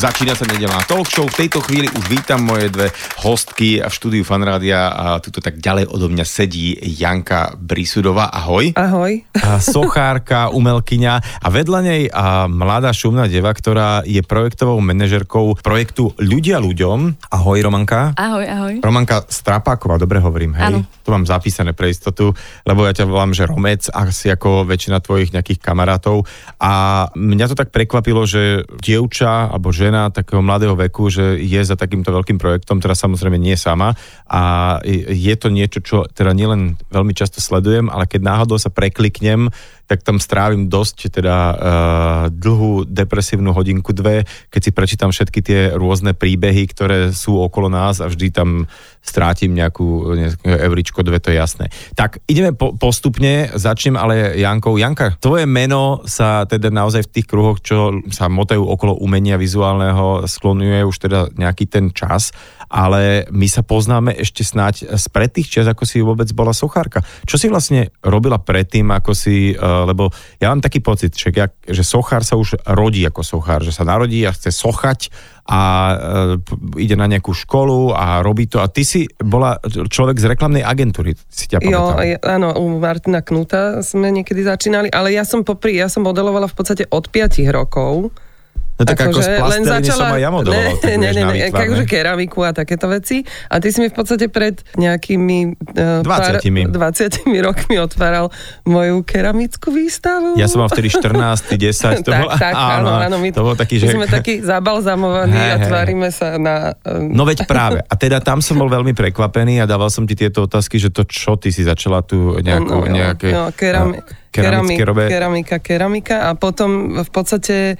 Začína sa nedelná talk show. V tejto chvíli už vítam moje dve hostky v štúdiu Fanrádia a tuto tak ďalej odo mňa sedí Janka Brisudová. Ahoj. Ahoj. A sochárka, umelkyňa a vedľa nej a mladá šumná deva, ktorá je projektovou manažerkou projektu Ľudia ľuďom. Ahoj Romanka. Ahoj, ahoj. Romanka Strapáková, dobre hovorím, hej? Áno. To mám zapísané pre istotu, lebo ja ťa volám, že Romec, asi ako väčšina tvojich nejakých kamarátov. A mňa to tak prekvapilo, že dievča alebo žena takého mladého veku, že je za takýmto veľkým projektom, teda samozrejme nie sama. A je to niečo, čo teda nielen veľmi často sledujem, ale keď náhodou sa prekliknem, tak tam strávim dosť teda uh, dlhú depresívnu hodinku, dve, keď si prečítam všetky tie rôzne príbehy, ktoré sú okolo nás a vždy tam strátim nejakú, nejakú evričko, dve, to je jasné. Tak ideme po, postupne, začnem ale Jankou. Janka, tvoje meno sa teda naozaj v tých kruhoch, čo sa motajú okolo umenia vizuálneho, sklonuje už teda nejaký ten čas ale my sa poznáme ešte snáď spred tých čas, ako si vôbec bola sochárka. Čo si vlastne robila predtým, ako si, uh, lebo ja mám taký pocit, že, ja, že sochár sa už rodí ako sochár, že sa narodí a chce sochať a uh, ide na nejakú školu a robí to. A ty si bola človek z reklamnej agentúry, si ťa Jo, áno, u Martina Knuta sme niekedy začínali, ale ja som popri, ja som modelovala v podstate od 5 rokov. No tak ako, ako z len začala, som aj ja modeloval, ne, ne, ne, ne, akože keramiku a takéto veci. A ty si mi v podstate pred nejakými uh, 20. Pár, 20 rokmi otváral moju keramickú výstavu. Ja som mal vtedy 14, 10. To tak, bol, tak, áno, áno. My, to bol taký, že... my sme takí zabalzamovaní hey, a tvárime sa na... Uh, no veď práve. A teda tam som bol veľmi prekvapený a dával som ti tieto otázky, že to čo ty si začala tu nejakú, no, nejaké... No, kerami, keramické keramika, keramika a potom v podstate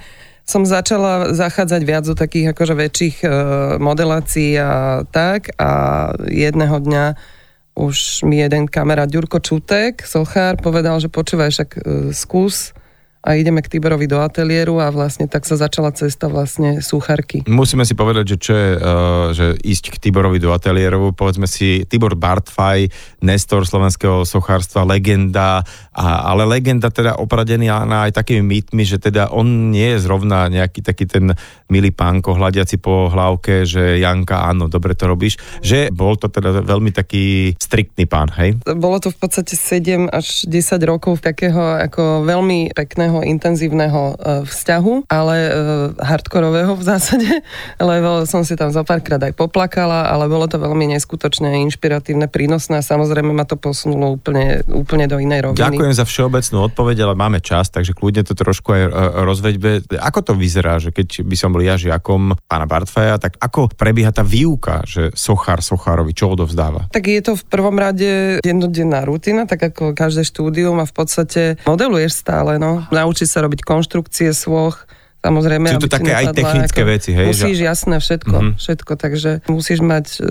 som začala zachádzať viac do takých akože väčších e, modelácií a tak a jedného dňa už mi jeden kamarát Ďurko Čutek, sochár, povedal, že počúvaj, však e, skús a ideme k Tiborovi do ateliéru a vlastne tak sa začala cesta vlastne súcharky. Musíme si povedať, že čo je, uh, že ísť k Tiborovi do ateliéru, povedzme si Tibor Bartfaj, Nestor slovenského sochárstva, legenda, a, ale legenda teda opradený na aj takými mýtmi, že teda on nie je zrovna nejaký taký ten milý pánko hľadiaci po hlavke, že Janka, áno, dobre to robíš, že bol to teda veľmi taký striktný pán, hej? Bolo to v podstate 7 až 10 rokov takého ako veľmi pekného intenzívneho e, vzťahu, ale e, hardkorového v zásade, lebo som si tam zo párkrát aj poplakala, ale bolo to veľmi neskutočne inšpiratívne, prínosné a samozrejme ma to posunulo úplne, úplne do inej roviny. Ďakujem za všeobecnú odpoveď, ale máme čas, takže kľudne to trošku aj e, rozveďme. Ako to vyzerá, že keď by som bol ja žiakom pána Bartfaja, tak ako prebieha tá výuka, že sochár sochárovi, čo odovzdáva? Tak je to v prvom rade jednodenná rutina, tak ako každé štúdium a v podstate modeluješ stále, no naučiť sa robiť konštrukcie svoch, Samozrejme, Sú to také aj technické ako, veci, hej? Musíš, že... jasné, všetko, mm-hmm. všetko, takže musíš mať e,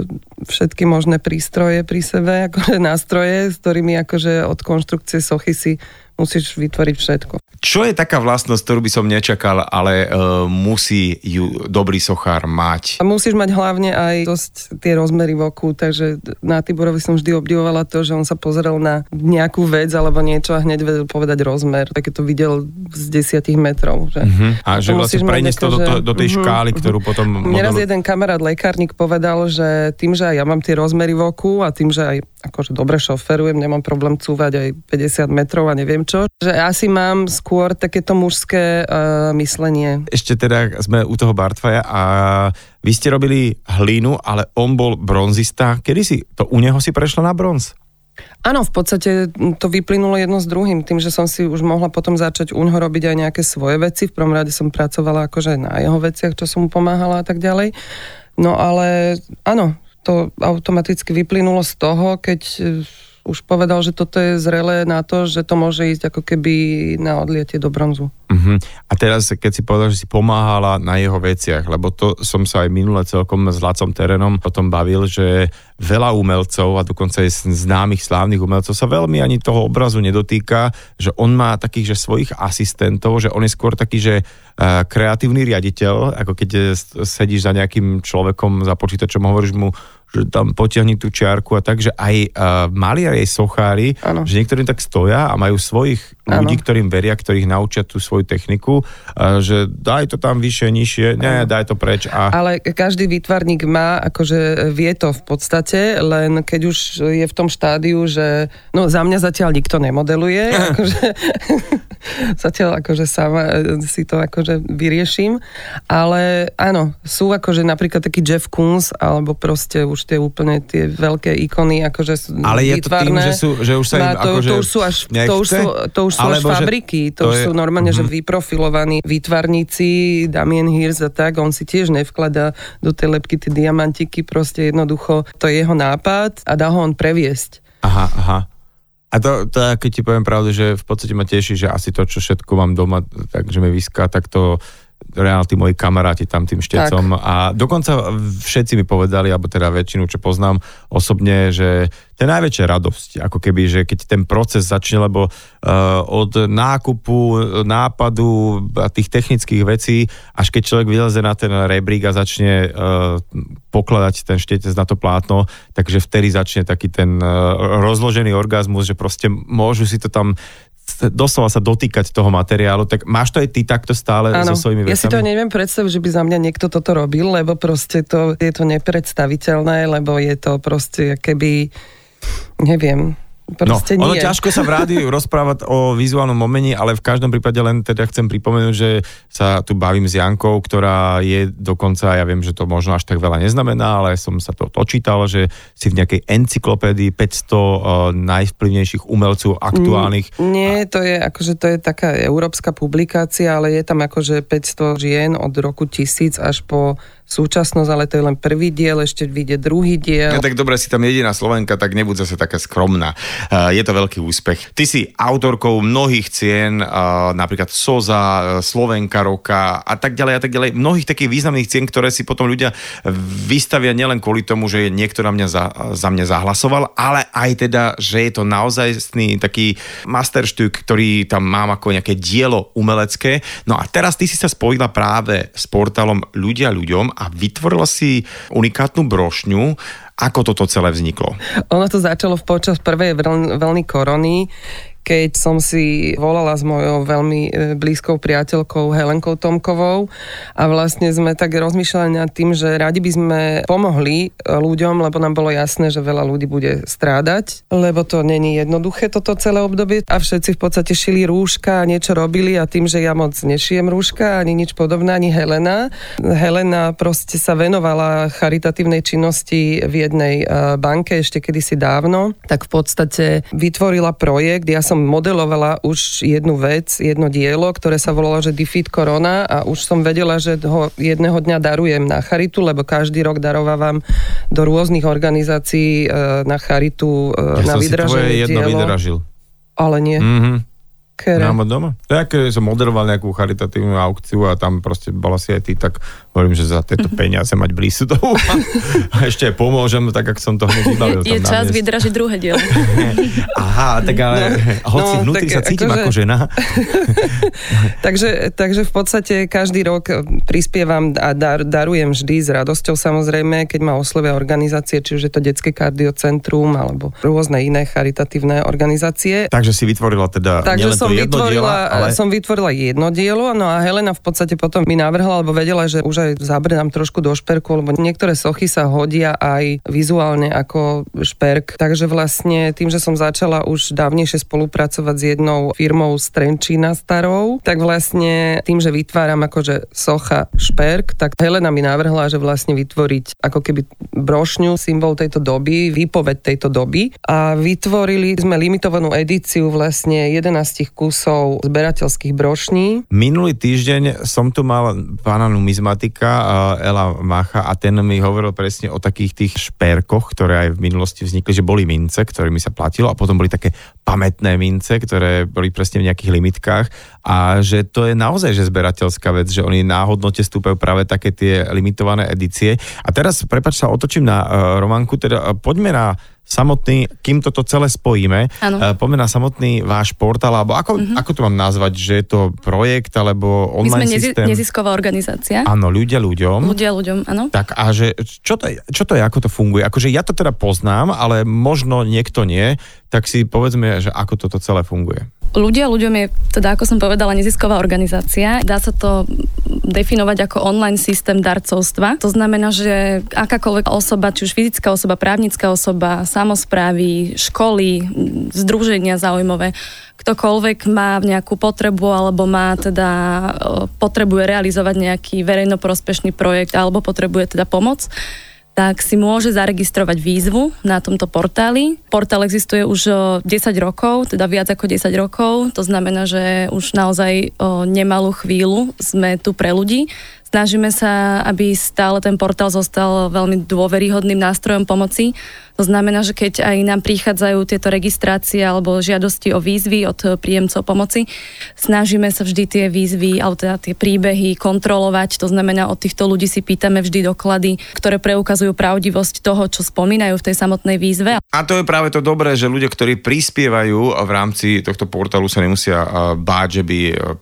všetky možné prístroje pri sebe, akože nástroje, s ktorými akože od konštrukcie sochy si musíš vytvoriť všetko. Čo je taká vlastnosť, ktorú by som nečakal, ale uh, musí ju dobrý sochár mať? A musíš mať hlavne aj dosť tie rozmery v oku, takže na Tiborovi som vždy obdivovala to, že on sa pozrel na nejakú vec alebo niečo a hneď vedel povedať rozmer, tak to videl z desiatich metrov. Že? Uh-huh. A že vlastne preniesť to do, to, do tej uh-huh. škály, ktorú potom... Mne raz jeden kamarát lekárnik povedal, že tým, že aj ja mám tie rozmery v oku a tým, že aj akože dobre šoferujem, nemám problém cúvať aj 50 metrov a neviem čo, že asi mám skôr takéto mužské uh, myslenie. Ešte teda sme u toho Bartfaja a vy ste robili hlínu, ale on bol bronzista. Kedy si to u neho si prešlo na bronz? Áno, v podstate to vyplynulo jedno s druhým, tým, že som si už mohla potom začať u robiť aj nejaké svoje veci. V prvom rade som pracovala akože na jeho veciach, čo som mu pomáhala a tak ďalej. No ale áno, to automaticky vyplynulo z toho, keď už povedal, že toto je zrelé na to, že to môže ísť ako keby na odlietie do bronzu. Uh-huh. A teraz, keď si povedal, že si pomáhala na jeho veciach, lebo to som sa aj minule celkom s Lacom Terenom potom bavil, že veľa umelcov a dokonca aj známych slávnych umelcov sa veľmi ani toho obrazu nedotýka, že on má takých, že svojich asistentov, že on je skôr taký, že uh, kreatívny riaditeľ, ako keď sedíš za nejakým človekom za počítačom, hovoríš mu, že tam potiahni tú čiarku a tak, že aj uh, maliari, aj sochári, ano. že niektorí tak stoja a majú svojich ano. ľudí, ktorým veria, ktorých naučia tú svoju techniku, uh, že daj to tam vyššie, nižšie, nie, daj to preč. A... Ale každý výtvarník má, akože vie to v podstate, len keď už je v tom štádiu, že no za mňa zatiaľ nikto nemodeluje, akože, zatiaľ akože sama si to akože vyrieším, ale áno, sú akože napríklad taký Jeff Koons, alebo proste už tie úplne tie veľké ikony, akože Ale je to tým, že, sú, že už sa im to, akože to už sú až, to už sú, to už sú až fabriky, to, to už je, sú normálne, uh-huh. že mhm. vyprofilovaní výtvarníci, Damien Hirst a tak, on si tiež nevkladá do tej lepky tie diamantiky, proste jednoducho to je jeho nápad a dá ho on previesť. Aha, aha. A to, to, keď ti poviem pravdu, že v podstate ma teší, že asi to, čo všetko mám doma, takže mi vyská, tak to reálne tí moji kamaráti tam tým štecom tak. a dokonca všetci mi povedali, alebo teda väčšinu, čo poznám osobne, že to je najväčšia radosť, ako keby, že keď ten proces začne, lebo uh, od nákupu, nápadu a tých technických vecí, až keď človek vyleze na ten rebrík a začne uh, pokladať ten štetec na to plátno, takže vtedy začne taký ten uh, rozložený orgazmus, že proste môžu si to tam doslova sa dotýkať toho materiálu, tak máš to aj ty takto stále ano, so svojimi vecami? Ja si to neviem predstaviť, že by za mňa niekto toto robil, lebo proste to, je to nepredstaviteľné, lebo je to proste keby, neviem, Proste no, ono nie. ťažko sa v rádiu rozprávať o vizuálnom momení, ale v každom prípade len teda chcem pripomenúť, že sa tu bavím s Jankou, ktorá je dokonca, ja viem, že to možno až tak veľa neznamená, ale som sa to očítal, že si v nejakej encyklopédii 500 uh, najvplyvnejších umelcov aktuálnych. Nie, to je akože to je taká európska publikácia, ale je tam akože 500 žien od roku 1000 až po súčasnosť, ale to je len prvý diel, ešte vyjde druhý diel. Ja, tak dobre, si tam jediná Slovenka, tak nebuď zase taká skromná. Uh, je to veľký úspech. Ty si autorkou mnohých cien, uh, napríklad Soza, uh, Slovenka roka a tak ďalej a tak ďalej. Mnohých takých významných cien, ktoré si potom ľudia vystavia nielen kvôli tomu, že niekto na mňa za, za mňa zahlasoval, ale aj teda, že je to naozaj taký masterštük, ktorý tam mám ako nejaké dielo umelecké. No a teraz ty si sa spojila práve s portálom Ľudia ľuďom a vytvorila si unikátnu brošňu, ako toto celé vzniklo? Ono to začalo počas prvej vlny korony, keď som si volala s mojou veľmi e, blízkou priateľkou Helenkou Tomkovou a vlastne sme tak rozmýšľali nad tým, že radi by sme pomohli e, ľuďom, lebo nám bolo jasné, že veľa ľudí bude strádať, lebo to není jednoduché toto celé obdobie. A všetci v podstate šili rúška a niečo robili a tým, že ja moc nešijem rúška ani nič podobné, ani Helena. Helena proste sa venovala charitatívnej činnosti v jednej e, banke ešte kedysi dávno, tak v podstate vytvorila projekt, ja som modelovala už jednu vec, jedno dielo, ktoré sa volalo, že Defeat Corona a už som vedela, že ho jedného dňa darujem na charitu, lebo každý rok darovávam do rôznych organizácií e, na charitu e, ja na vydraženie dielo. vydražil. Ale nie. Mm-hmm. Kere. doma. Tak som moderoval nejakú charitatívnu aukciu a tam proste bola si aj ty, tak hovorím, že za tieto peniaze mať blízu do a ešte aj pomôžem, tak ako som to hneď vybavil. Je čas vydražiť druhé dielo. Aha, tak ale no, hoci no, vnútri sa cítim akože... ako žena. takže, takže v podstate každý rok prispievam a dar, darujem vždy s radosťou samozrejme, keď ma oslovia organizácie, či už je to Detské kardiocentrum alebo rôzne iné charitatívne organizácie. Takže si vytvorila teda Takže som vytvorila, diela, ale... som vytvorila jedno dielo, no a Helena v podstate potom mi navrhla, alebo vedela, že už aj zabrdám trošku do šperku, lebo niektoré sochy sa hodia aj vizuálne ako šperk. Takže vlastne tým, že som začala už dávnejšie spolupracovať s jednou firmou z Trenčína starou, tak vlastne tým, že vytváram akože socha šperk, tak Helena mi navrhla, že vlastne vytvoriť ako keby brošňu, symbol tejto doby, výpoveď tejto doby a vytvorili sme limitovanú edíciu vlastne 11 kusov zberateľských brošní. Minulý týždeň som tu mal pána numizmatika Ela Macha a ten mi hovoril presne o takých tých šperkoch, ktoré aj v minulosti vznikli, že boli mince, ktorými sa platilo a potom boli také pamätné mince, ktoré boli presne v nejakých limitkách a že to je naozaj že zberateľská vec, že oni náhodnote stúpajú práve také tie limitované edície. A teraz, prepač, sa otočím na uh, Romanku, teda uh, poďme na samotný, kým toto celé spojíme, uh, poďme na samotný váš portál, alebo ako, uh-huh. ako to mám nazvať, že je to projekt, alebo online My sme systém? nezisková organizácia. Áno, ľudia ľuďom. Ľudia ľuďom, áno. Tak a že, čo to, je, čo to je, ako to funguje? Akože ja to teda poznám, ale možno niekto nie, tak si povedzme, že ako toto celé funguje. Ľudia ľuďom je, teda ako som povedala, nezisková organizácia. Dá sa to definovať ako online systém darcovstva. To znamená, že akákoľvek osoba, či už fyzická osoba, právnická osoba, samozprávy, školy, združenia zaujímavé, ktokoľvek má nejakú potrebu alebo má teda, potrebuje realizovať nejaký verejnoprospešný projekt alebo potrebuje teda pomoc, tak si môže zaregistrovať výzvu na tomto portáli. Portál existuje už 10 rokov, teda viac ako 10 rokov, to znamená, že už naozaj nemalú chvíľu sme tu pre ľudí. Snažíme sa, aby stále ten portál zostal veľmi dôveryhodným nástrojom pomoci. To znamená, že keď aj nám prichádzajú tieto registrácie alebo žiadosti o výzvy od príjemcov pomoci, snažíme sa vždy tie výzvy alebo teda tie príbehy kontrolovať. To znamená, od týchto ľudí si pýtame vždy doklady, ktoré preukazujú pravdivosť toho, čo spomínajú v tej samotnej výzve. A to je práve to dobré, že ľudia, ktorí prispievajú v rámci tohto portálu sa nemusia báť, že by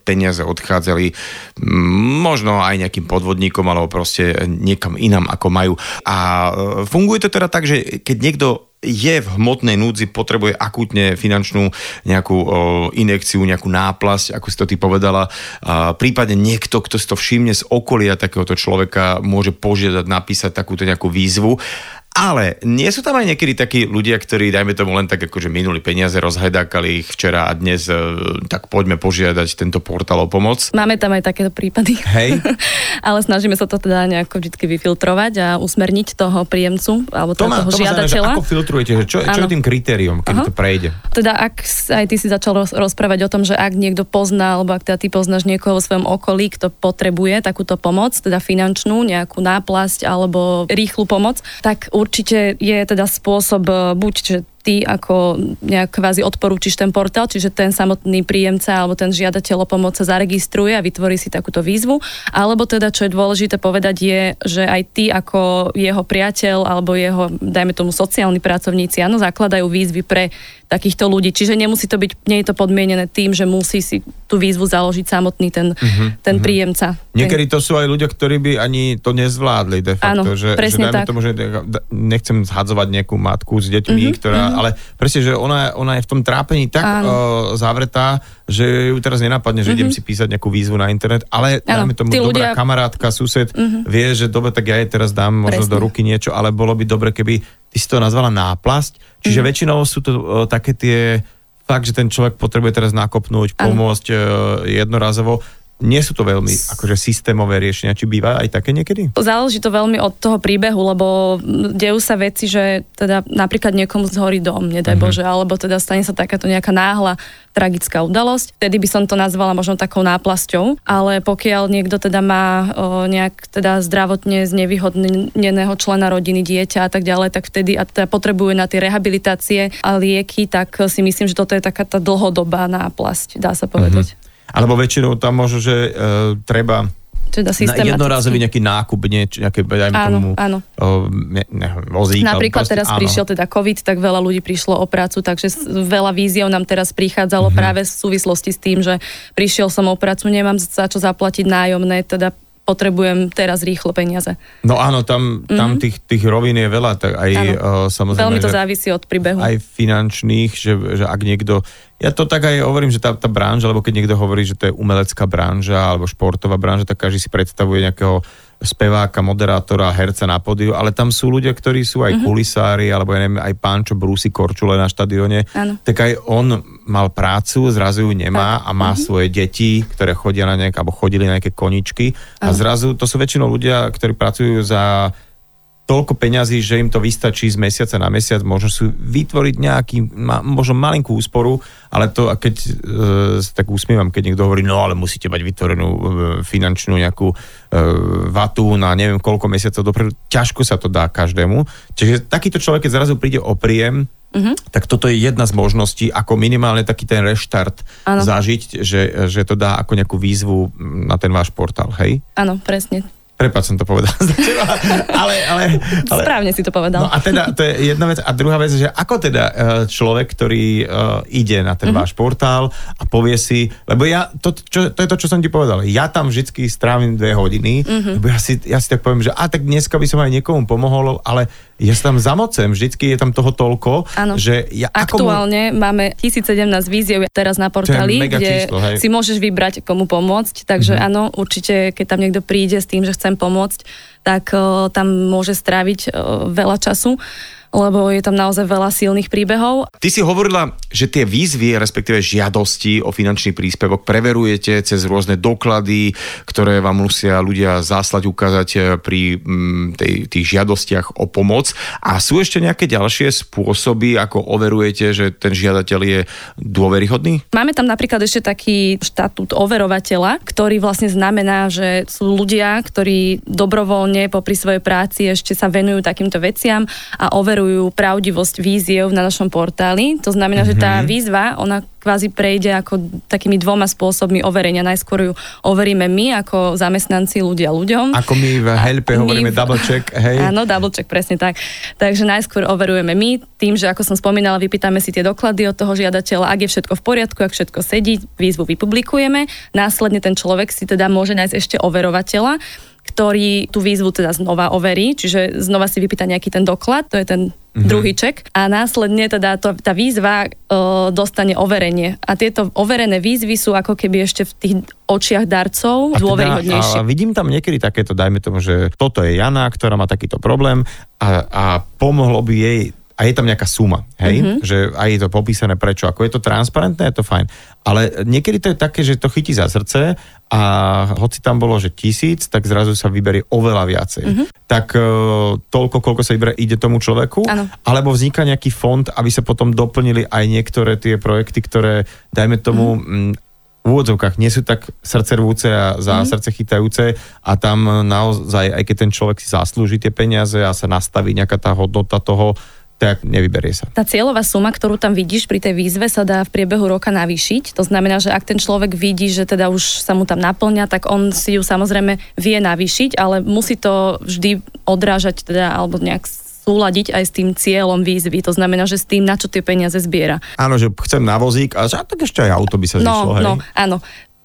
peniaze odchádzali možno aj nejaký nejakým podvodníkom alebo proste niekam inám ako majú. A e, funguje to teda tak, že keď niekto je v hmotnej núdzi, potrebuje akútne finančnú nejakú inekciu, nejakú náplasť, ako si to ty povedala. Prípadne niekto, kto si to všimne z okolia takéhoto človeka, môže požiadať napísať takúto nejakú výzvu. Ale nie sú tam aj niekedy takí ľudia, ktorí, dajme tomu len tak, akože minuli peniaze, rozhajdákali ich včera a dnes, e, tak poďme požiadať tento portál o pomoc. Máme tam aj takéto prípady. Hej. Ale snažíme sa to teda nejako vždy vyfiltrovať a usmerniť toho príjemcu, alebo to teda toho to žiadateľa. Ako filtrujete, že čo, čo je tým kritériom, keď Aha. to prejde? Teda ak aj ty si začal rozprávať o tom, že ak niekto pozná, alebo ak teda ty poznáš niekoho vo svojom okolí, kto potrebuje takúto pomoc, teda finančnú, nejakú náplasť alebo rýchlu pomoc, tak určite je teda spôsob e, buď, že ty ako nejak kvázi odporúčiš ten portál, čiže ten samotný príjemca alebo ten žiadateľ o pomoc sa zaregistruje a vytvorí si takúto výzvu, alebo teda, čo je dôležité povedať, je, že aj ty ako jeho priateľ alebo jeho, dajme tomu, sociálni pracovníci, áno, zakladajú výzvy pre takýchto ľudí. Čiže nemusí to byť, nie je to podmienené tým, že musí si tú výzvu založiť samotný ten, uh-huh, ten uh-huh. príjemca. Niekedy to sú aj ľudia, ktorí by ani to nezvládli de facto. Áno, že, presne že tak. Tomu, že nechcem zhadzovať nejakú matku s deťmi, uh-huh, ktorá, uh-huh. ale presne, že ona, ona je v tom trápení tak uh, zavretá, že ju teraz nenapadne, že uh-huh. idem si písať nejakú výzvu na internet, ale dáme tomu dobrá ľudia... kamarátka, sused, uh-huh. vie, že dobre, tak ja jej teraz dám možno presne. do ruky niečo, ale bolo by dobre, keby ty si to nazvala náplasť, čiže mm. väčšinou sú to uh, také tie fakt, že ten človek potrebuje teraz nakopnúť, pomôcť uh, jednorazovo nie sú to veľmi akože systémové riešenia. Či býva aj také niekedy? Záleží to veľmi od toho príbehu, lebo dejú sa veci, že teda napríklad niekomu zhorí dom, nedaj uh-huh. Bože, alebo teda stane sa takáto nejaká náhla tragická udalosť. Vtedy by som to nazvala možno takou náplasťou, ale pokiaľ niekto teda má o, nejak teda zdravotne znevýhodneného člena rodiny, dieťa a tak ďalej, tak vtedy a teda potrebuje na tie rehabilitácie a lieky, tak si myslím, že toto je taká tá dlhodobá náplasť, dá sa povedať. Uh-huh. Alebo väčšinou tam možno, že e, treba teda na jednorázový nejaký nákup, nieč, nejaké, dajme áno, tomu, áno. O, ne, ne, vozík. Napríklad proste, teraz áno. prišiel teda COVID, tak veľa ľudí prišlo o prácu, takže veľa víziev nám teraz prichádzalo mm-hmm. práve v súvislosti s tým, že prišiel som o prácu, nemám za čo zaplatiť nájomné, teda potrebujem teraz rýchlo peniaze. No áno, tam, tam mm-hmm. tých, tých rovín je veľa, tak aj uh, samozrejme... Veľmi to závisí od príbehu. Aj finančných, že, že ak niekto... Ja to tak aj hovorím, že tá, tá branža, alebo keď niekto hovorí, že to je umelecká branža alebo športová branža, tak každý si predstavuje nejakého speváka, moderátora, herca na pódiu, ale tam sú ľudia, ktorí sú aj uh-huh. kulisári, alebo ja neviem, aj pán, čo brúsi korčule na štadióne, ano. tak aj on mal prácu, zrazu ju nemá tak. a má uh-huh. svoje deti, ktoré chodia na nejaké, alebo chodili na nejaké koničky ano. a zrazu to sú väčšinou ľudia, ktorí pracujú za toľko peňazí, že im to vystačí z mesiaca na mesiac, možno si vytvoriť nejaký, možno malinkú úsporu, ale to, a keď e, tak usmievam, keď niekto hovorí, no ale musíte mať vytvorenú e, finančnú nejakú e, vatu na neviem koľko mesiacov dopredu, ťažko sa to dá každému. Čiže takýto človek, keď zrazu príde o príjem, Uh-huh. Tak toto je jedna z možností, ako minimálne taký ten reštart ano. zažiť, že, že to dá ako nejakú výzvu na ten váš portál, hej? Áno, presne Prepač som to povedal za teba. Ale, ale, ale, Správne si to povedal. No a teda, to je jedna vec. A druhá vec, že ako teda uh, človek, ktorý uh, ide na ten mm-hmm. váš portál a povie si, lebo ja, to, čo, to je to, čo som ti povedal, ja tam vždy strávim dve hodiny, mm-hmm. lebo ja si, ja si tak poviem, že a tak dneska by som aj niekomu pomohol, ale ja sa tam zamocem, vždycky je tam toho toľko, ano. že ja... Aktuálne mu... máme 1017 víziev teraz na portáli, kde číslo, si môžeš vybrať, komu pomôcť, takže mm-hmm. áno, určite, keď tam niekto príde s tým, že chcem pomôcť, tak uh, tam môže stráviť uh, veľa času lebo je tam naozaj veľa silných príbehov. Ty si hovorila, že tie výzvy, respektíve žiadosti o finančný príspevok preverujete cez rôzne doklady, ktoré vám musia ľudia záslať, ukázať eh, pri mm, tej, tých žiadostiach o pomoc. A sú ešte nejaké ďalšie spôsoby, ako overujete, že ten žiadateľ je dôveryhodný? Máme tam napríklad ešte taký štatút overovateľa, ktorý vlastne znamená, že sú ľudia, ktorí dobrovoľne popri svojej práci ešte sa venujú takýmto veciam a overujú overujú pravdivosť víziev na našom portáli. To znamená, mm-hmm. že tá mhm. výzva, ona kvázi prejde ako takými dvoma spôsobmi overenia. Najskôr ju overíme my ako zamestnanci ľudia ľuďom. Ako my v helpe hovoríme v... double check, hej? Áno, double check, presne tak. Takže najskôr overujeme my tým, že ako som spomínala, vypýtame si tie doklady od toho žiadateľa. Ak je všetko v poriadku, ak všetko sedí, výzvu vypublikujeme. Následne ten človek si teda môže nájsť ešte overovateľa ktorý tú výzvu teda znova overí, čiže znova si vypýta nejaký ten doklad, to je ten mm-hmm. druhý ček a následne teda to, tá výzva e, dostane overenie. A tieto overené výzvy sú ako keby ešte v tých očiach darcov a dôveryhodnejšie. Teda, a vidím tam niekedy takéto, dajme tomu, že toto je Jana, ktorá má takýto problém a, a pomohlo by jej a je tam nejaká suma, hej, mm-hmm. že aj je to popísané prečo, ako je to transparentné, je to fajn. Ale niekedy to je také, že to chytí za srdce a hoci tam bolo, že tisíc, tak zrazu sa vyberie oveľa viacej. Mm-hmm. Tak e, toľko, koľko sa vyberie, ide tomu človeku, ano. alebo vzniká nejaký fond, aby sa potom doplnili aj niektoré tie projekty, ktoré, dajme tomu, mm-hmm v úvodzovkách nie sú tak srdcervúce a za mm. srdce chytajúce a tam naozaj, aj keď ten človek si zaslúži tie peniaze a sa nastaví nejaká tá hodnota toho, tak nevyberie sa. Tá cieľová suma, ktorú tam vidíš pri tej výzve, sa dá v priebehu roka navýšiť. To znamená, že ak ten človek vidí, že teda už sa mu tam naplňa, tak on si ju samozrejme vie navýšiť, ale musí to vždy odrážať teda, alebo nejak súľadiť aj s tým cieľom výzvy. To znamená, že s tým, na čo tie peniaze zbiera. Áno, že chcem na vozík a tak ešte aj auto by sa no, zišlo, hej? No, áno.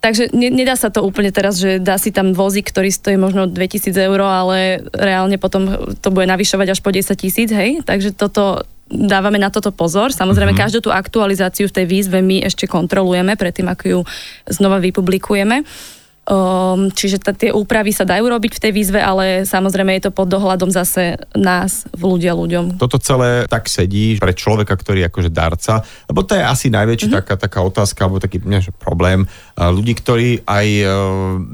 Takže ne, nedá sa to úplne teraz, že dá si tam vozík, ktorý stojí možno 2000 eur, ale reálne potom to bude navyšovať až po 10 tisíc, hej? Takže toto dávame na toto pozor. Samozrejme, mm-hmm. každú tú aktualizáciu v tej výzve my ešte kontrolujeme predtým, ako ju znova vypublikujeme. Um, čiže t- tie úpravy sa dajú robiť v tej výzve, ale samozrejme je to pod dohľadom zase nás, v ľudia ľuďom. Toto celé tak sedí pre človeka, ktorý je akože darca, lebo to je asi najväčšia mm-hmm. taká, taká otázka, alebo taký nie, problém. Ľudí, ktorí aj uh,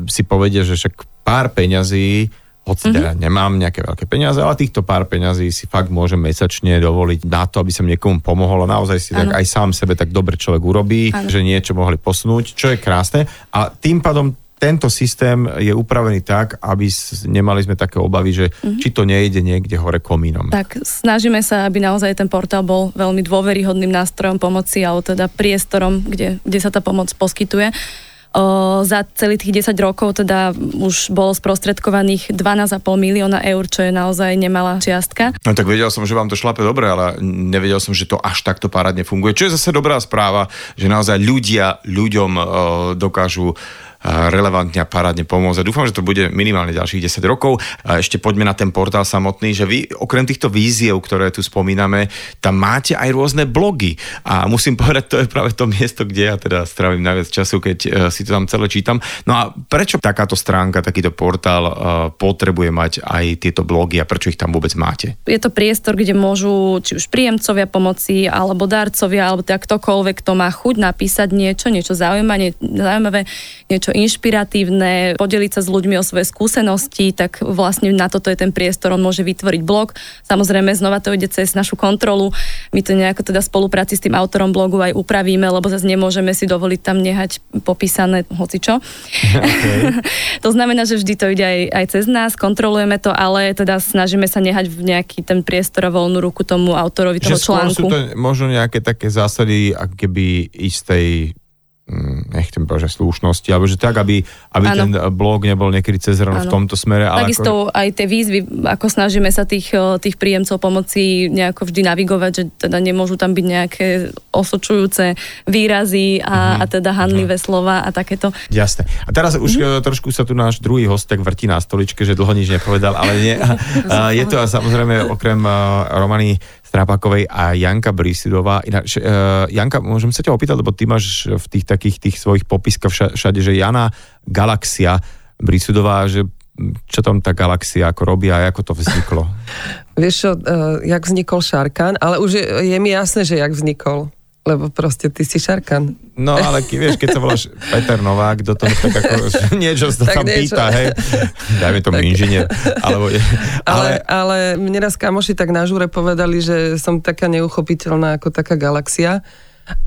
si povedia, že však pár peňazí hoci mm-hmm. teda nemám nejaké veľké peniaze, ale týchto pár peňazí si fakt môžem mesačne dovoliť na to, aby som niekomu pomohol a naozaj si ano. tak aj sám sebe tak dobre človek urobí, ano. že niečo mohli posunúť, čo je krásne. A tým pádom tento systém je upravený tak, aby nemali sme také obavy, že mm-hmm. či to nejde niekde hore komínom. Tak snažíme sa, aby naozaj ten portál bol veľmi dôveryhodným nástrojom pomoci, alebo teda priestorom, kde, kde sa tá pomoc poskytuje. O, za celých tých 10 rokov teda už bolo sprostredkovaných 12,5 milióna eur, čo je naozaj nemalá čiastka. No tak vedel som, že vám to šlape dobre, ale nevedel som, že to až takto parádne funguje. Čo je zase dobrá správa, že naozaj ľudia ľuďom o, dokážu relevantne a parádne pomôcť. A dúfam, že to bude minimálne ďalších 10 rokov. Ešte poďme na ten portál samotný, že vy okrem týchto víziev, ktoré tu spomíname, tam máte aj rôzne blogy. A musím povedať, to je práve to miesto, kde ja teda strávim najviac času, keď uh, si to tam celé čítam. No a prečo takáto stránka, takýto portál uh, potrebuje mať aj tieto blogy a prečo ich tam vôbec máte? Je to priestor, kde môžu či už príjemcovia pomoci, alebo darcovia, alebo tak ktokoľvek, kto má chuť napísať niečo, niečo zaujímavé, zaujímavé niečo niečo inšpiratívne, podeliť sa s ľuďmi o svoje skúsenosti, tak vlastne na toto je ten priestor, on môže vytvoriť blog. Samozrejme, znova to ide cez našu kontrolu. My to nejako teda spolupráci s tým autorom blogu aj upravíme, lebo zase nemôžeme si dovoliť tam nehať popísané hocičo. Okay. to znamená, že vždy to ide aj, aj cez nás, kontrolujeme to, ale teda snažíme sa nehať v nejaký ten priestor a voľnú ruku tomu autorovi toho že článku. sú to možno nejaké také zásady, ako keby mm, nechcem povedať, že slušnosti, alebo že tak, aby, aby ten blog nebol niekedy cez v tomto smere. Ale Takisto ako... aj tie výzvy, ako snažíme sa tých, tých príjemcov pomoci nejako vždy navigovať, že teda nemôžu tam byť nejaké osočujúce výrazy a, uh-huh. a teda handlivé uh-huh. slova a takéto. Jasné. A teraz už uh-huh. trošku sa tu náš druhý host tak vrtí na stoličke, že dlho nič nepovedal, ale nie. je to samozrejme okrem Romany Strápakovej a Janka Brisidová. Ináč, uh, Janka, môžem sa ťa opýtať, lebo ty máš v tých takých tých svojich popiskoch všade, že Jana Galaxia Brisudová, že čo tam tá galaxia ako robí a ako to vzniklo? Vieš čo, uh, jak vznikol Šarkan, ale už je, je mi jasné, že jak vznikol lebo proste ty si šarkan. No ale vieš, keď sa voláš Peter Novák, do toho tak ako niečo sa tam niečo. pýta, hej, dajme tomu tak. inžinier. Alebo, ale, ale, ale mne raz kamoši tak na žúre povedali, že som taká neuchopiteľná ako taká galaxia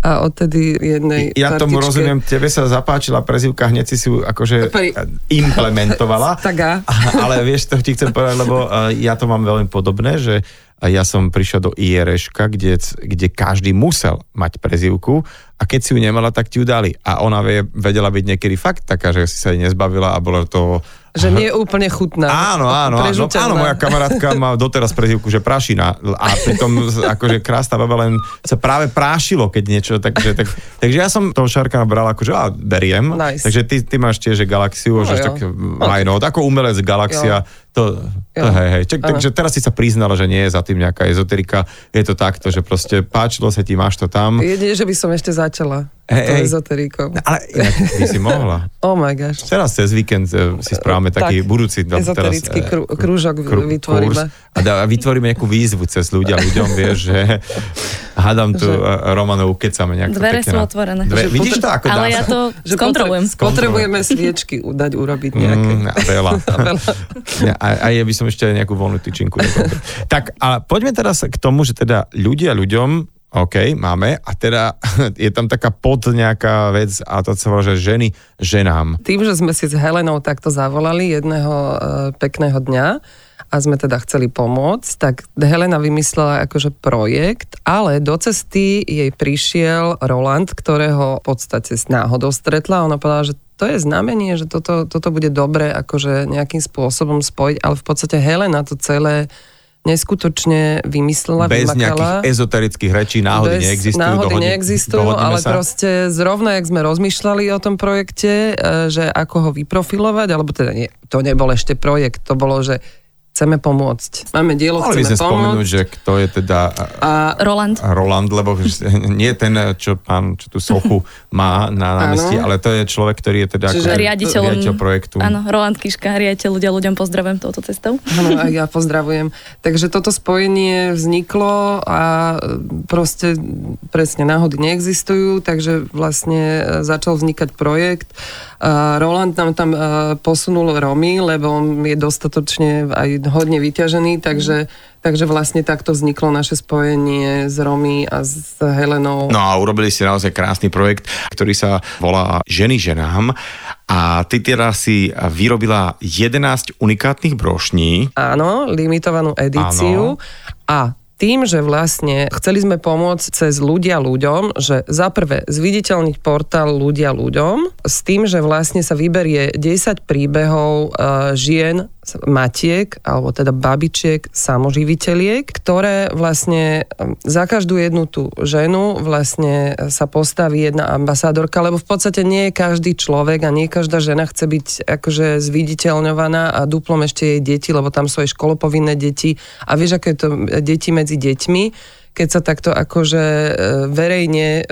a odtedy jednej Ja partičke... tomu rozumiem, tebe sa zapáčila prezivka, hneď si ju akože Pri... implementovala. tak Ale vieš, to ti chcem povedať, lebo e, ja to mám veľmi podobné, že ja som prišiel do IRŠka, kde, kde každý musel mať prezivku a keď si ju nemala, tak ti ju dali. A ona vedela byť niekedy fakt taká, že si sa jej nezbavila a bolo to že nie je úplne chutná. Áno, áno, áno, áno, moja kamarátka má doteraz prezivku, že prašina a pritom akože krásna baba len sa práve prášilo, keď niečo, takže, tak, takže ja som toho šarka bral akože a beriem, nice. takže ty, ty máš tiež galaxiu, no, že tak aj no, ako umelec galaxia, jo. To, to hej, hej. Čak, takže teraz si sa priznala, že nie je za tým nejaká ezoterika. Je to takto, že proste páčilo sa ti, máš to tam. Jedine, že by som ešte začala. Hey, to ezoterikou. No, ale by si mohla. oh my gosh. Teraz cez víkend uh, si správame taký tak, budúci... Ezoterický teraz, krú, krúžok kru, vytvoríme. a, da, a vytvoríme nejakú výzvu cez ľudia ľuďom, vieš, že hádam tu že... Romanov ukecame nejak. Dvere sú otvorené. Dve, vidíš to, ako Ale ja to skontrolujem. Potrebujeme sviečky dať urobiť nejaké. Mm, veľa. a, a ja by som ešte nejakú voľnú tyčinku. tak a poďme teraz k tomu, že teda ľudia ľuďom OK, máme. A teda je tam taká pod nejaká vec a to sa volá, že ženy ženám. Tým, že sme si s Helenou takto zavolali jedného e, pekného dňa a sme teda chceli pomôcť, tak Helena vymyslela akože projekt, ale do cesty jej prišiel Roland, ktorého v podstate s náhodou stretla. Ona povedala, že to je znamenie, že toto, toto bude dobre akože nejakým spôsobom spojiť, ale v podstate Helena to celé neskutočne vymyslela, Bez vymakala. nejakých ezoterických rečí, náhody Bez, neexistujú. Náhody dohodne, neexistujú, ale sa. proste zrovna, jak sme rozmýšľali o tom projekte, e, že ako ho vyprofilovať, alebo teda nie, to nebol ešte projekt, to bolo, že chceme pomôcť. Máme dielo, Mali chceme by sme pomôcť. spomenúť, že kto je teda... A, Roland. Roland, lebo nie ten, čo pán, čo tú sochu má na námestí, ale to je človek, ktorý je teda Čiže ako riaditeľom, riaditeľ projektu. Áno, Roland Kiška, riaditeľ ľudia, ľuďom pozdravujem touto cestou. Áno, aj ja pozdravujem. Takže toto spojenie vzniklo a proste presne náhody neexistujú, takže vlastne začal vznikať projekt Roland nám tam posunul Romy, lebo on je dostatočne aj hodne vyťažený, takže, takže vlastne takto vzniklo naše spojenie s Romy a s Helenou. No a urobili ste naozaj krásny projekt, ktorý sa volá Ženy ženám a ty teraz si vyrobila 11 unikátnych brošní. Áno, limitovanú edíciu. Áno. A tým, že vlastne chceli sme pomôcť cez ľudia ľuďom, že za prvé zviditeľniť portál ľudia ľuďom s tým, že vlastne sa vyberie 10 príbehov uh, žien matiek, alebo teda babičiek, samoživiteľiek, ktoré vlastne za každú jednu tú ženu vlastne sa postaví jedna ambasádorka, lebo v podstate nie je každý človek a nie každá žena chce byť akože zviditeľňovaná a duplom ešte jej deti, lebo tam sú aj školopovinné deti. A vieš, aké je to deti medzi deťmi keď sa takto akože e, verejne e,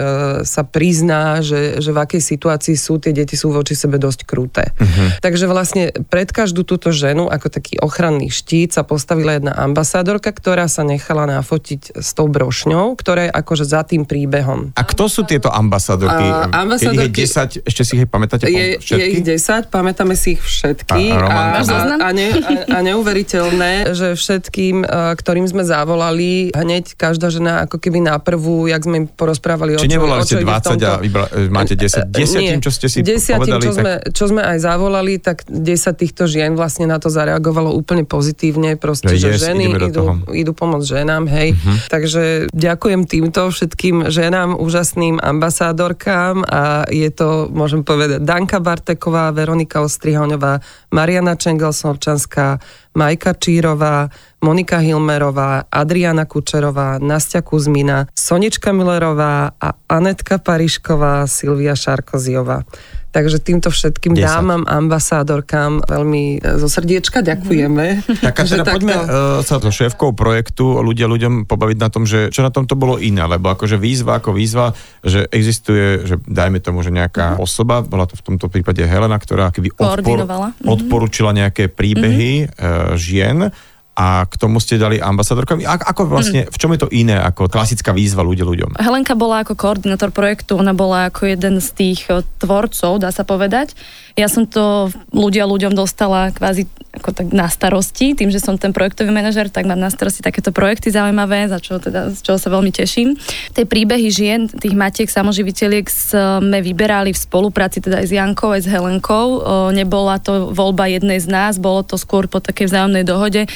sa prizná, že, že v akej situácii sú, tie deti sú voči sebe dosť kruté. Uh-huh. Takže vlastne pred každú túto ženu, ako taký ochranný štít, sa postavila jedna ambasádorka, ktorá sa nechala nafotiť s tou brošňou, ktorá je akože za tým príbehom. A kto sú tieto ambasádorky? A, ambasádorky Keď je 10, ešte si ich pamätáte je, všetky? Je ich 10, pamätáme si ich všetky. A, a, a, a, ne, a, a neuveriteľné, že všetkým, ktorým sme zavolali, hneď každá žena ako keby na prvú, jak sme im porozprávali Či o čo, nevolali ste 20 tomto... a vybra, máte 10, 10 tým, čo ste si desiatim, povedali? Čo, tak... sme, čo sme aj zavolali, tak 10 týchto žien vlastne na to zareagovalo úplne pozitívne, proste, že, yes, ženy idú, idú pomôcť ženám, hej. Uh-huh. Takže ďakujem týmto všetkým ženám, úžasným ambasádorkám a je to, môžem povedať, Danka Barteková, Veronika Ostrihoňová, Mariana Čengelsovčanská, Majka Čírová, Monika Hilmerová, Adriana Kučerová, Nastia Kuzmina, Sonička Millerová a Anetka Parišková, Silvia Šarkoziová. Takže týmto všetkým 10. dámam, ambasádorkám veľmi e, zo srdiečka ďakujeme. Tak a teda poďme takto... sa so šéfkou projektu ľudia ľuďom pobaviť na tom, že čo na tom to bolo iné, lebo akože výzva ako výzva, že existuje, že dajme tomu, že nejaká mm. osoba, bola to v tomto prípade Helena, ktorá keby odpor, mhm. odporúčila nejaké príbehy mm-hmm. žien, a k tomu ste dali ambasadorkami. Ako vlastne, v čom je to iné ako klasická výzva ľudia ľuďom? Helenka bola ako koordinátor projektu, ona bola ako jeden z tých eh, tvorcov, dá sa povedať. Ja som to ľudia ľuďom dostala kvázi ako tak na starosti, tým, že som ten projektový manažer, tak mám na starosti takéto projekty zaujímavé, za čo teda, z čoho sa veľmi teším. Tie príbehy žien, tých matiek samoživiteľiek sme vyberali v spolupráci teda aj s Jankou, aj s Helenkou. Nebola to voľba jednej z nás, bolo to skôr po takej vzájomnej dohode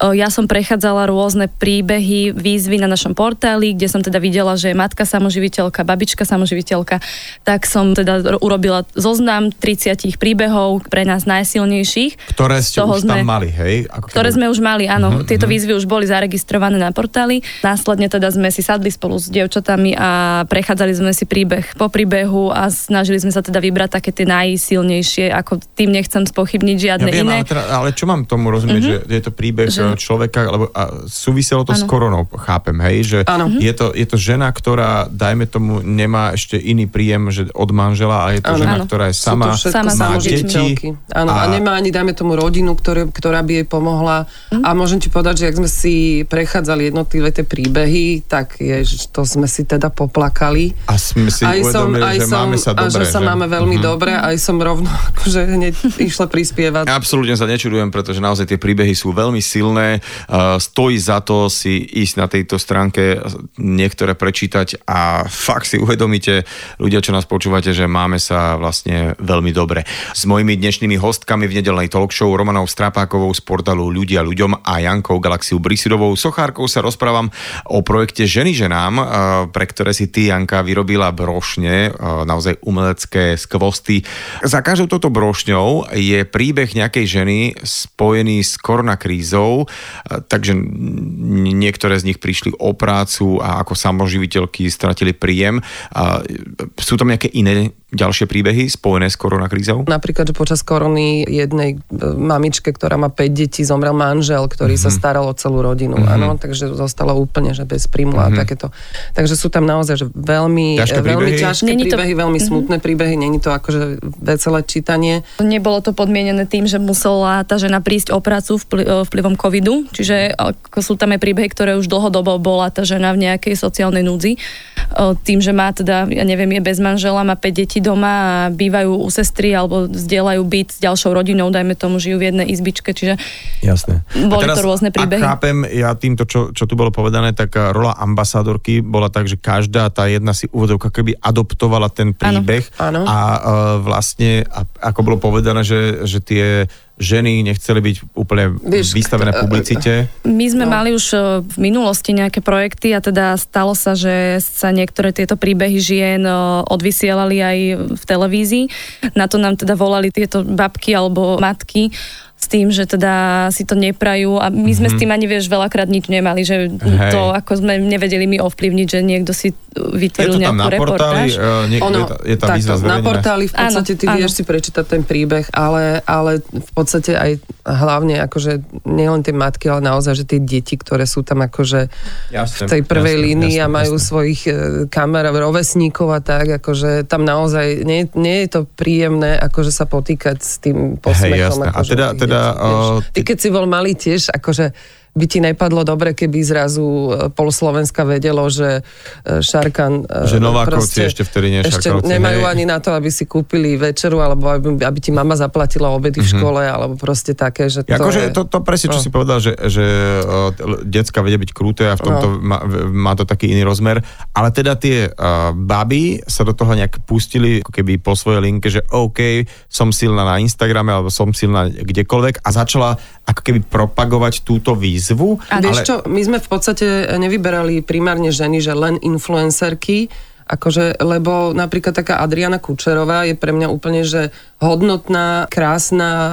ja som prechádzala rôzne príbehy, výzvy na našom portáli, kde som teda videla, že je matka samoživiteľka, babička samoživiteľka, tak som teda urobila zoznam 30 príbehov pre nás najsilnejších. Ktoré ste už sme, tam mali, hej? Ako ktoré sme už mali, áno. Uh-huh, Tieto uh-huh. výzvy už boli zaregistrované na portáli. Následne teda sme si sadli spolu s dievčatami a prechádzali sme si príbeh po príbehu a snažili sme sa teda vybrať také tie najsilnejšie, ako tým nechcem spochybniť žiadne ja viem, iné. Ale, teda, ale čo mám tomu rozumieť, uh-huh. že je to príbeh že človeka, lebo a súviselo to ano. s koronou, chápem, hej, že je to, je to žena, ktorá, dajme tomu, nemá ešte iný príjem že od manžela a je to ano. žena, ano. ktorá je sama, sama má deti. Áno, a... a nemá ani, dajme tomu, rodinu, ktoré, ktorá by jej pomohla. Mm. A môžem ti povedať, že ak sme si prechádzali jednotlivé tie príbehy, tak je, to sme si teda poplakali. A sme si aj uvedomili, som, aj že som, máme sa dobre. A že sa že? máme veľmi mm-hmm. dobre, aj som rovno akože hneď išla prispievať. Absolútne sa nečudujem, pretože naozaj tie príbehy sú veľmi silné silné. Stojí za to si ísť na tejto stránke niektoré prečítať a fakt si uvedomíte, ľudia, čo nás počúvate, že máme sa vlastne veľmi dobre. S mojimi dnešnými hostkami v nedelnej talk show Romanou Strapákovou z portálu Ľudia ľuďom a Jankou Galaxiu Brisidovou Sochárkou sa rozprávam o projekte Ženy ženám, pre ktoré si ty, Janka, vyrobila brošne, naozaj umelecké skvosty. Za každou toto brošňou je príbeh nejakej ženy spojený s koronakrízou, takže niektoré z nich prišli o prácu a ako samoživiteľky stratili príjem. Sú tam nejaké iné ďalšie príbehy spojené s koronakrízou? Napríklad, že počas korony jednej e, mamičke, ktorá má 5 detí, zomrel manžel, ktorý mm-hmm. sa mhm. staral o celú rodinu. Mm-hmm. Áno, takže zostala úplne že bez príjmu mm-hmm. a mhm. takéto. Takže sú tam naozaj že veľmi ťažké e, veľmi príbehy, ťažké Není príbehy to... veľmi mm-hmm. smutné príbehy, není to akože veselé čítanie. Nebolo to podmienené tým, že musela tá žena prísť o prácu e, vplyvom covidu, čiže sú tam aj príbehy, ktoré už dlhodobo bola tá žena v nejakej sociálnej núdzi. Tým, že má teda, ja neviem, je bez manžela, má 5 detí doma a bývajú u sestry alebo zdieľajú byt s ďalšou rodinou, dajme tomu, žijú v jednej izbičke, čiže Jasné. boli teraz, to rôzne príbehy. A chápem, ja týmto, čo, čo tu bolo povedané, tak eh, rola ambasádorky bola tak, že každá tá jedna si úvodovka keby adoptovala ten príbeh ano. a uh, vlastne, a, ako bolo povedané, že, že tie ženy nechceli byť úplne Víš, vystavené publicite? My sme no. mali už e, v minulosti nejaké projekty a teda stalo sa, že sa niektoré tieto príbehy žien e, odvysielali aj v televízii. Na to nám teda volali tieto babky alebo matky s tým, že teda si to neprajú a my sme mm-hmm. s tým ani, vieš, veľakrát nič nemali, že Hej. to ako sme nevedeli my ovplyvniť, že niekto si vytvoril nejakú na reportáž. Portáli, uh, ono, je, je tá takto, na portáli v podstate áno, ty áno. vieš si prečítať ten príbeh, ale, ale v podstate aj hlavne akože nielen tie matky, ale naozaj, že tie deti, ktoré sú tam akože jasne, v tej prvej jasne, línii jasne, a majú jasne. svojich e, kamer rovesníkov a tak, akože tam naozaj nie, nie je to príjemné akože sa potýkať s tým posmechom. Hej, jasne. Akože, a teda, teda teda... Uh, ty keď si bol malý tiež, akože by ti nepadlo dobre, keby zrazu e, pol Slovenska vedelo, že e, Šarkan... Že Novákovci ešte vtedy nie Ešte nemajú hej. ani na to, aby si kúpili večeru, alebo aby, aby ti mama zaplatila obedy mm-hmm. v mhm. škole, alebo proste také, že to akože je... to, to presne, čo no. si povedal, že, že decka vedia byť kruté a v tomto no. má, má to taký iný rozmer, ale teda tie uh, baby sa do toho nejak pustili ako keby po svojej linke, že OK, som silná na Instagrame alebo som silná kdekoľvek a začala ako keby propagovať túto výzvu. A ale... vieš čo, my sme v podstate nevyberali primárne ženy, že len influencerky, Akože, lebo napríklad taká Adriana Kučerová je pre mňa úplne, že hodnotná, krásna e,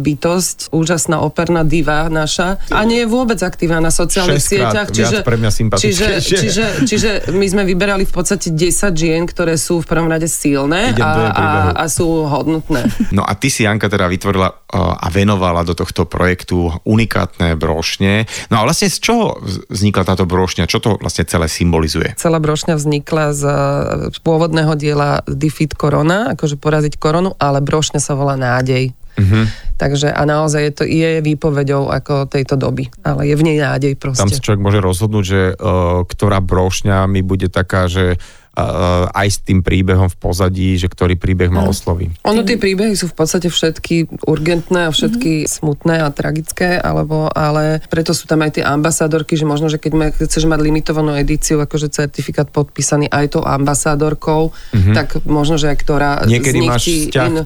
bytosť, úžasná operná diva naša a nie je vôbec aktívna na sociálnych sieťach. Čiže, pre mňa čiže, čiže, čiže my sme vyberali v podstate 10 žien, ktoré sú v prvom rade silné a, a, a sú hodnotné. No a ty si, Janka, teda vytvorila uh, a venovala do tohto projektu unikátne brošne. No a vlastne z čoho vznikla táto brošňa? Čo to vlastne celé symbolizuje? Celá brošňa vznikla z z pôvodného diela Defeat Corona, akože poraziť koronu, ale brošňa sa volá nádej. Mm-hmm. Takže a naozaj je to je výpovedou ako tejto doby, ale je v nej nádej proste. Tam si človek môže rozhodnúť, že uh, ktorá brošňa mi bude taká, že aj s tým príbehom v pozadí, že ktorý príbeh ma osloví. Ono tie príbehy sú v podstate všetky urgentné a všetky mm-hmm. smutné a tragické, alebo, ale preto sú tam aj tie ambasádorky, že možno, že keď, ma, chceš mať limitovanú edíciu, akože certifikát podpísaný aj tou ambasádorkou, mm-hmm. tak možno, že aj ktorá Niekedy z nich máš vzťah in...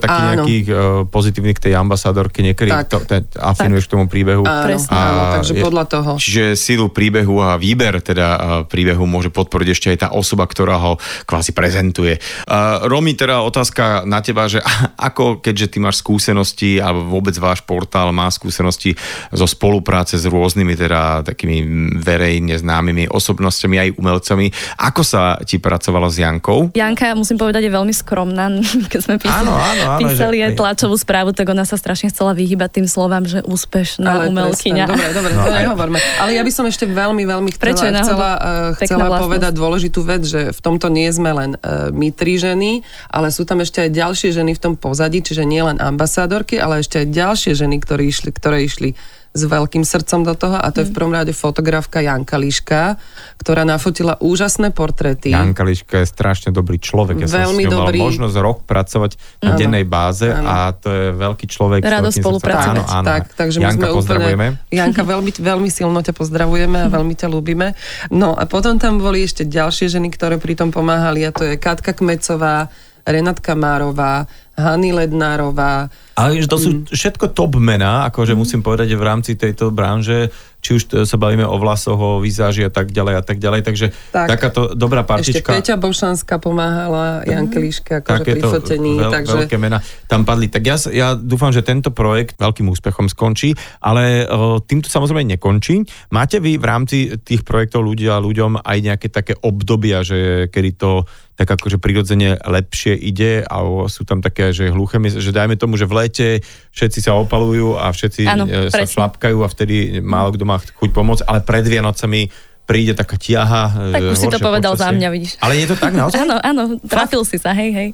taký áno. nejaký uh, pozitívny k tej ambasádorke, niekedy tak, to, ten, afinuješ tak. k tomu príbehu. Áno, Presne, a áno, takže je, podľa toho. Čiže sílu príbehu a výber teda príbehu môže podporiť ešte aj tá osoba, ktorá ho kvázi prezentuje. Uh, Romy, teda otázka na teba, že ako, keďže ty máš skúsenosti, alebo vôbec váš portál má skúsenosti zo spolupráce s rôznymi teda takými verejne známymi osobnostiami aj umelcami, ako sa ti pracovalo s Jankou? Janka, musím povedať, je veľmi skromná. Keď sme písali, áno, áno, áno, písali že... tlačovú správu, tak ona sa strašne chcela vyhybať tým slovám, že úspešná Ale umelkyňa. Dobre, dobre, no, to nehovorme. Ale ja by som ešte veľmi, veľmi chcela, Prečo chcela, uh, chcela povedať dôležitú vec, že v tomto nie sme len uh, my tri ženy, ale sú tam ešte aj ďalšie ženy v tom pozadí, čiže nie len ambasádorky, ale ešte aj ďalšie ženy, ktoré išli, ktoré išli s veľkým srdcom do toho a to je v mm. prvom rade fotografka Janka Liška, ktorá nafotila úžasné portréty. Janka Liška je strašne dobrý človek. Ja Veľmi som dobrý. možnosť rok pracovať na áno, dennej báze áno. a to je veľký človek. Rado spolupracovať. Áno, áno. Tak, takže Janka, my sme pozdravujeme. Úplne, Janka, veľmi, veľmi silno ťa pozdravujeme a veľmi ťa ľúbime. No a potom tam boli ešte ďalšie ženy, ktoré pri tom pomáhali a to je Katka Kmecová, Renatka Márová, Hany Lednárová. Ale to sú mm. všetko top mená, akože mm. musím povedať, že v rámci tejto branže, či už sa bavíme o vlasoch, o vizáži a tak ďalej a tak ďalej, takže tak. takáto dobrá partička. Ešte Peťa Bošanská pomáhala, Jan Kliška, akože pri fotení. Veľ, takže... Veľké mená tam padli. Tak ja, ja dúfam, že tento projekt veľkým úspechom skončí, ale o, týmto samozrejme nekončí. Máte vy v rámci tých projektov ľudia ľuďom aj nejaké také obdobia, že kedy to tak akože prirodzene lepšie ide a sú tam také, že hluché že dajme tomu, že v lete všetci sa opalujú a všetci ano, e, sa presne. šlapkajú a vtedy málo kto má chuť pomôcť, ale pred Vianocami príde taká tiaha. Tak už si to povedal počasie. za mňa, vidíš. Ale je to tak naozaj? áno, áno, trafil si sa, hej, hej.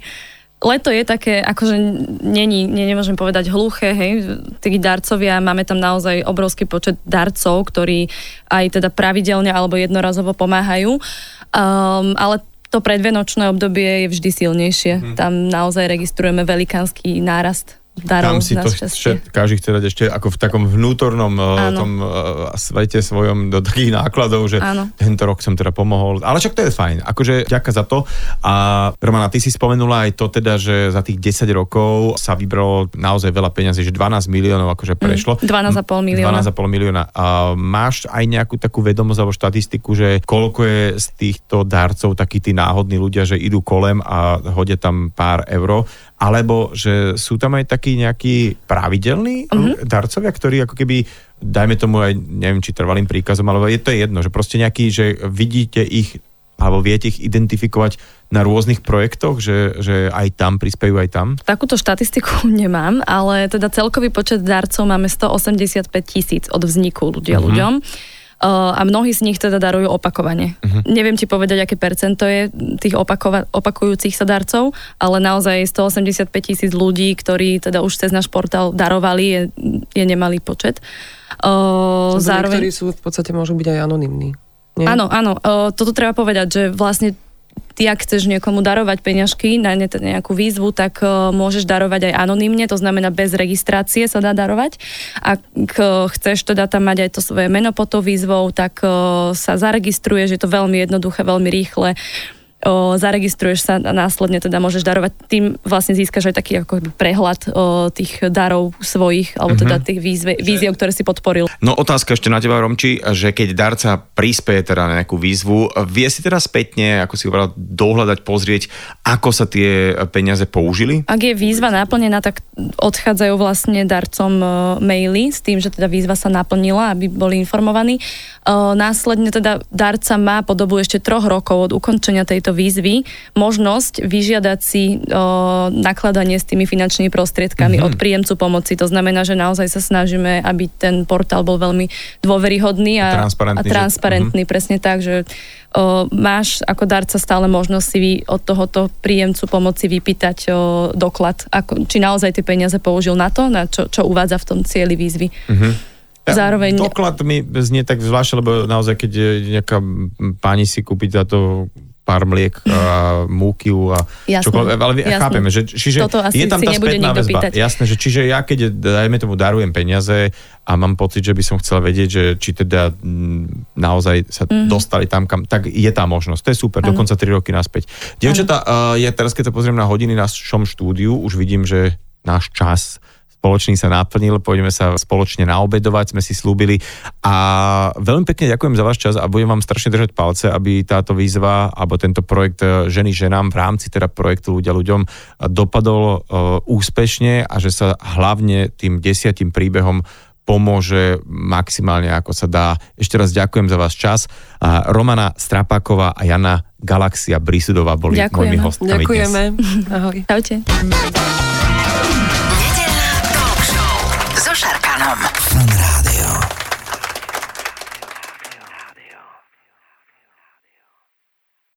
Leto je také, akože není, nie, nemôžem povedať hluché, hej, tí darcovia, máme tam naozaj obrovský počet darcov, ktorí aj teda pravidelne alebo jednorazovo pomáhajú, um, ale to predvianočné obdobie je vždy silnejšie. Hmm. Tam naozaj registrujeme velikánsky nárast darov Tam si to všet, každý chce dať ešte ako v takom vnútornom uh, tom uh, svete svojom do takých nákladov, že Áno. tento rok som teda pomohol. Ale však to je fajn. Akože ďaká za to. A Romana, ty si spomenula aj to teda, že za tých 10 rokov sa vybralo naozaj veľa peňazí, že 12 miliónov akože mm, prešlo. Mm, 12,5 milióna. 12,5 milióna. A máš aj nejakú takú vedomosť alebo štatistiku, že koľko je z týchto darcov takí tí náhodní ľudia, že idú kolem a hodia tam pár euro alebo že sú tam aj takí nejakí pravidelní uh-huh. darcovia, ktorí ako keby, dajme tomu aj, neviem, či trvalým príkazom, alebo je to jedno, že proste nejaký, že vidíte ich alebo viete ich identifikovať na rôznych projektoch, že, že aj tam prispejú aj tam? Takúto štatistiku nemám, ale teda celkový počet darcov máme 185 tisíc od vzniku ľudia uh-huh. ľuďom. A mnohí z nich teda darujú opakovane. Uh-huh. Neviem ti povedať, aké percento je tých opakova- opakujúcich sa darcov, ale naozaj 185 tisíc ľudí, ktorí teda už cez náš portál darovali, je, je nemalý počet. Uh, zároveň... Ktorí sú v podstate môžu byť aj anonimní. Áno, áno. Uh, toto treba povedať, že vlastne ty, ak chceš niekomu darovať peňažky na nejakú výzvu, tak uh, môžeš darovať aj anonymne, to znamená bez registrácie sa dá darovať. Ak uh, chceš teda tam mať aj to svoje meno pod tou výzvou, tak uh, sa zaregistruješ, je to veľmi jednoduché, veľmi rýchle. O, zaregistruješ sa a následne teda môžeš darovať. Tým vlastne získaš aj taký ako prehľad o, tých darov svojich, alebo teda mhm. tých výzve, víziev, ktoré si podporil. No otázka ešte na teba, Romči, že keď darca prispieje teda na nejakú výzvu, vie si teda spätne, ako si hovoril, dohľadať, pozrieť, ako sa tie peniaze použili? Ak je výzva naplnená, tak odchádzajú vlastne darcom maily s tým, že teda výzva sa naplnila, aby boli informovaní. Následne teda darca má po dobu ešte troch rokov od ukončenia tejto tejto výzvy možnosť vyžiadať si o, nakladanie s tými finančnými prostriedkami mm-hmm. od príjemcu pomoci. To znamená, že naozaj sa snažíme, aby ten portál bol veľmi dôveryhodný a transparentný, a transparentný že... presne tak, že o, máš ako darca stále možnosť si od tohoto príjemcu pomoci vypýtať o, doklad, ako, či naozaj tie peniaze použil na to, na čo, čo uvádza v tom cieli výzvy. Mm-hmm. Zároveň... Doklad mi znie tak zvláštne, lebo naozaj, keď nejaká pani si kúpiť za to pár mliek a múky a čokoľvek, ale jasné. chápeme, že čiže je tam tá spätná väzba. Pýtať. Jasné, že čiže ja keď, dajme tomu, darujem peniaze a mám pocit, že by som chcel vedieť, že či teda mm, naozaj sa mm-hmm. dostali tam, kam, tak je tá možnosť. To je super, ano. dokonca 3 roky naspäť. Dievčatá, ja teraz keď sa pozriem na hodiny na našom štúdiu, už vidím, že náš čas spoločný sa naplnil, pôjdeme sa spoločne naobedovať, sme si slúbili a veľmi pekne ďakujem za váš čas a budem vám strašne držať palce, aby táto výzva alebo tento projekt e, Ženy ženám v rámci teda projektu Ľudia ľuďom dopadol uh, úspešne a že sa hlavne tým desiatým príbehom pomôže maximálne ako sa dá. Ešte raz ďakujem za váš čas. Romana Strapáková a Jana Galaxia Brisudová boli Ďakujeme. mojimi hostami Ďakujeme. Dnes. Ahoj. Čaute.